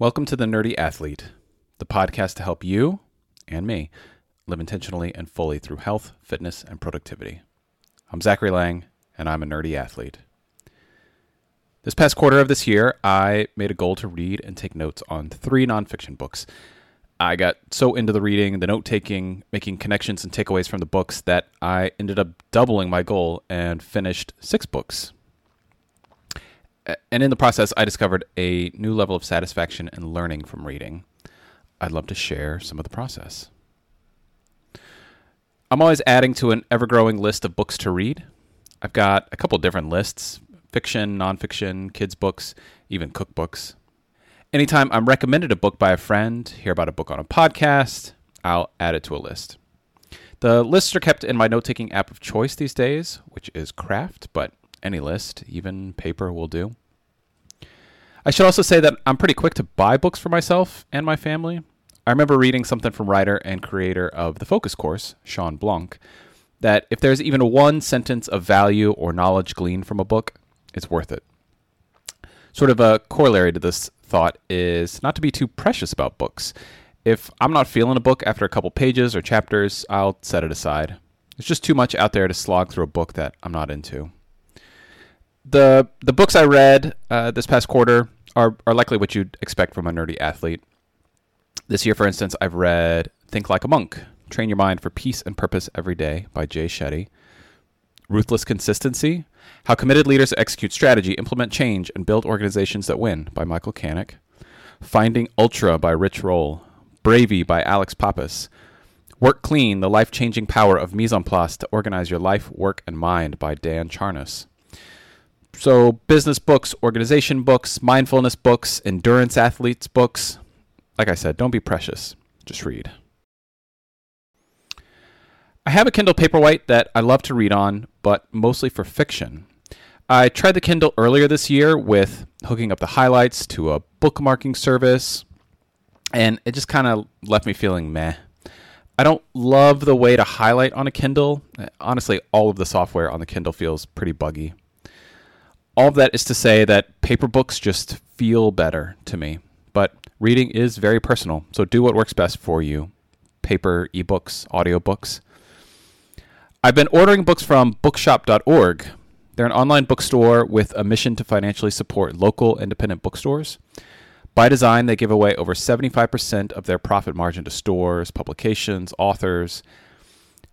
Welcome to The Nerdy Athlete, the podcast to help you and me live intentionally and fully through health, fitness, and productivity. I'm Zachary Lang, and I'm a nerdy athlete. This past quarter of this year, I made a goal to read and take notes on three nonfiction books. I got so into the reading, the note taking, making connections and takeaways from the books that I ended up doubling my goal and finished six books. And in the process, I discovered a new level of satisfaction and learning from reading. I'd love to share some of the process. I'm always adding to an ever growing list of books to read. I've got a couple different lists fiction, nonfiction, kids' books, even cookbooks. Anytime I'm recommended a book by a friend, hear about a book on a podcast, I'll add it to a list. The lists are kept in my note taking app of choice these days, which is Craft, but any list, even paper, will do. I should also say that I'm pretty quick to buy books for myself and my family. I remember reading something from writer and creator of the Focus Course, Shawn Blanc, that if there's even one sentence of value or knowledge gleaned from a book, it's worth it. Sort of a corollary to this thought is not to be too precious about books. If I'm not feeling a book after a couple pages or chapters, I'll set it aside. There's just too much out there to slog through a book that I'm not into the the books I read uh, this past quarter are are likely what you'd expect from a nerdy athlete. This year, for instance, I've read Think Like a Monk, Train Your Mind for Peace and Purpose Every Day by Jay Shetty. Ruthless Consistency, How Committed Leaders Execute Strategy, Implement Change, and Build Organizations That Win by Michael Canic. Finding Ultra by Rich Roll. Bravey by Alex Papas. Work Clean, The Life Changing Power of Mise en Place to Organize Your Life, Work, and Mind by Dan Charnas. So, business books, organization books, mindfulness books, endurance athletes books. Like I said, don't be precious. Just read. I have a Kindle Paperwhite that I love to read on, but mostly for fiction. I tried the Kindle earlier this year with hooking up the highlights to a bookmarking service, and it just kind of left me feeling meh. I don't love the way to highlight on a Kindle. Honestly, all of the software on the Kindle feels pretty buggy all of that is to say that paper books just feel better to me. But reading is very personal, so do what works best for you. Paper, ebooks, audiobooks. I've been ordering books from bookshop.org. They're an online bookstore with a mission to financially support local independent bookstores. By design, they give away over 75% of their profit margin to stores, publications, authors.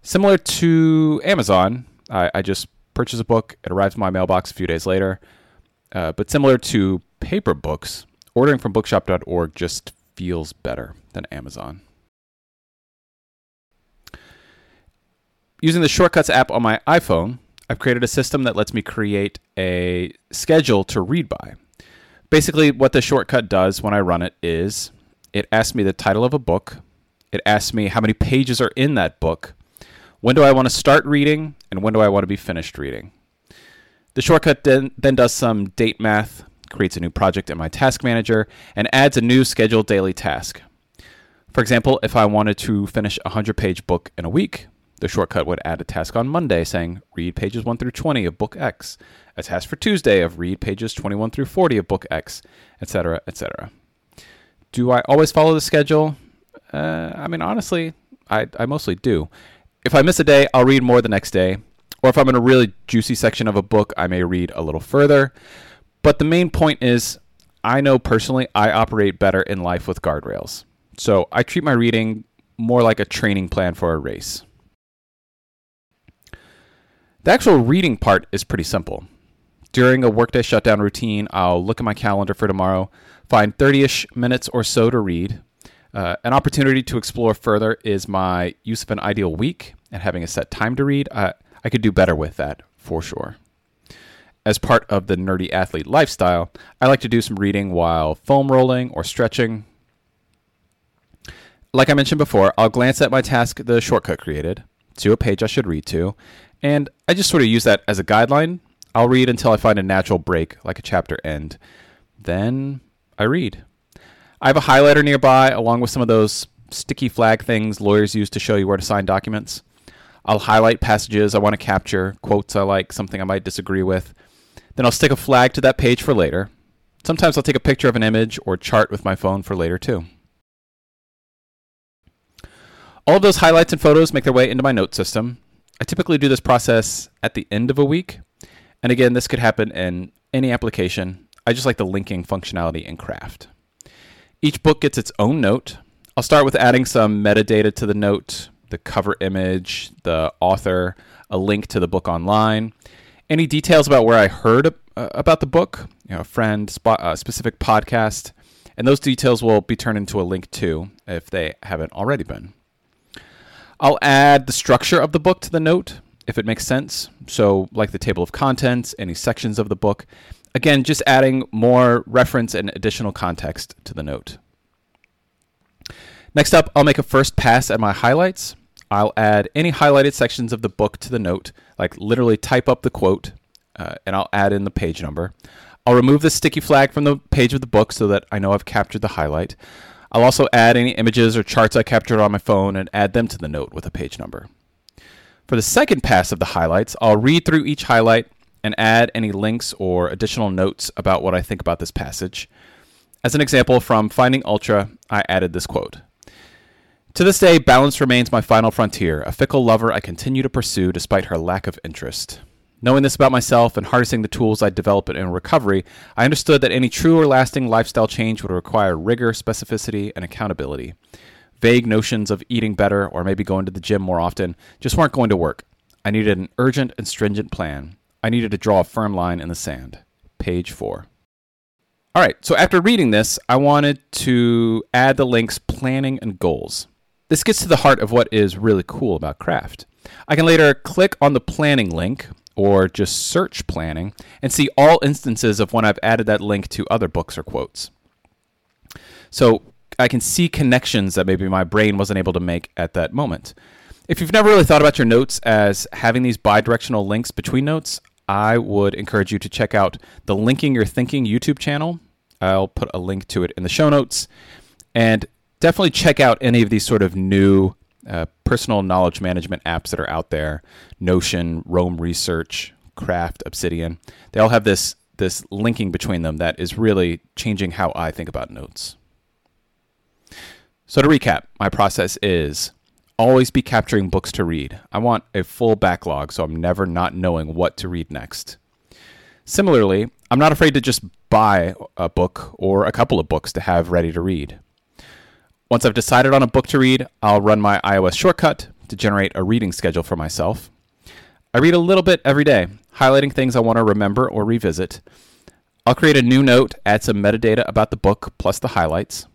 Similar to Amazon, I, I just purchase a book, it arrives in my mailbox a few days later. Uh, but similar to paper books, ordering from bookshop.org just feels better than Amazon. Using the Shortcuts app on my iPhone, I've created a system that lets me create a schedule to read by. Basically, what the shortcut does when I run it is it asks me the title of a book, it asks me how many pages are in that book, when do I want to start reading and when do I want to be finished reading? The shortcut then, then does some date math, creates a new project in my task manager, and adds a new scheduled daily task. For example, if I wanted to finish a 100 page book in a week, the shortcut would add a task on Monday saying, read pages 1 through 20 of book X, a task for Tuesday of read pages 21 through 40 of book X, etc., etc. Do I always follow the schedule? Uh, I mean, honestly, I, I mostly do. If I miss a day, I'll read more the next day. Or if I'm in a really juicy section of a book, I may read a little further. But the main point is, I know personally I operate better in life with guardrails. So I treat my reading more like a training plan for a race. The actual reading part is pretty simple. During a workday shutdown routine, I'll look at my calendar for tomorrow, find 30 ish minutes or so to read, uh, an opportunity to explore further is my use of an ideal week and having a set time to read. Uh, I could do better with that for sure. As part of the nerdy athlete lifestyle, I like to do some reading while foam rolling or stretching. Like I mentioned before, I'll glance at my task the shortcut created, to a page I should read to, and I just sort of use that as a guideline. I'll read until I find a natural break, like a chapter end. Then I read. I have a highlighter nearby, along with some of those sticky flag things lawyers use to show you where to sign documents. I'll highlight passages I want to capture, quotes I like, something I might disagree with. Then I'll stick a flag to that page for later. Sometimes I'll take a picture of an image or chart with my phone for later too. All of those highlights and photos make their way into my note system. I typically do this process at the end of a week. And again, this could happen in any application. I just like the linking functionality in Craft. Each book gets its own note. I'll start with adding some metadata to the note, the cover image, the author, a link to the book online, any details about where I heard uh, about the book, you know, a friend, spot, a specific podcast, and those details will be turned into a link too if they haven't already been. I'll add the structure of the book to the note if it makes sense. So, like the table of contents, any sections of the book. Again, just adding more reference and additional context to the note. Next up, I'll make a first pass at my highlights. I'll add any highlighted sections of the book to the note, like literally type up the quote, uh, and I'll add in the page number. I'll remove the sticky flag from the page of the book so that I know I've captured the highlight. I'll also add any images or charts I captured on my phone and add them to the note with a page number. For the second pass of the highlights, I'll read through each highlight and add any links or additional notes about what I think about this passage. As an example from Finding Ultra, I added this quote To this day, balance remains my final frontier, a fickle lover I continue to pursue despite her lack of interest. Knowing this about myself and harnessing the tools I developed in recovery, I understood that any true or lasting lifestyle change would require rigor, specificity, and accountability. Vague notions of eating better or maybe going to the gym more often just weren't going to work. I needed an urgent and stringent plan. I needed to draw a firm line in the sand. Page 4. All right, so after reading this, I wanted to add the links planning and goals. This gets to the heart of what is really cool about Craft. I can later click on the planning link, or just search planning and see all instances of when I've added that link to other books or quotes. So I can see connections that maybe my brain wasn't able to make at that moment. If you've never really thought about your notes as having these bidirectional links between notes, I would encourage you to check out the Linking Your Thinking YouTube channel. I'll put a link to it in the show notes. And definitely check out any of these sort of new uh, personal knowledge management apps that are out there Notion, Roam Research, Craft, Obsidian. They all have this this linking between them that is really changing how I think about notes. So to recap, my process is always be capturing books to read. I want a full backlog so I'm never not knowing what to read next. Similarly, I'm not afraid to just buy a book or a couple of books to have ready to read. Once I've decided on a book to read, I'll run my iOS shortcut to generate a reading schedule for myself. I read a little bit every day, highlighting things I want to remember or revisit. I'll create a new note, add some metadata about the book plus the highlights.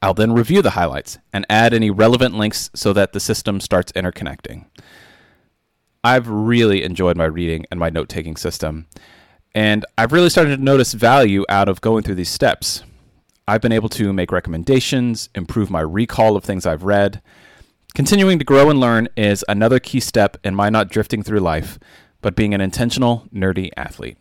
I'll then review the highlights and add any relevant links so that the system starts interconnecting. I've really enjoyed my reading and my note taking system, and I've really started to notice value out of going through these steps. I've been able to make recommendations, improve my recall of things I've read. Continuing to grow and learn is another key step in my not drifting through life, but being an intentional, nerdy athlete.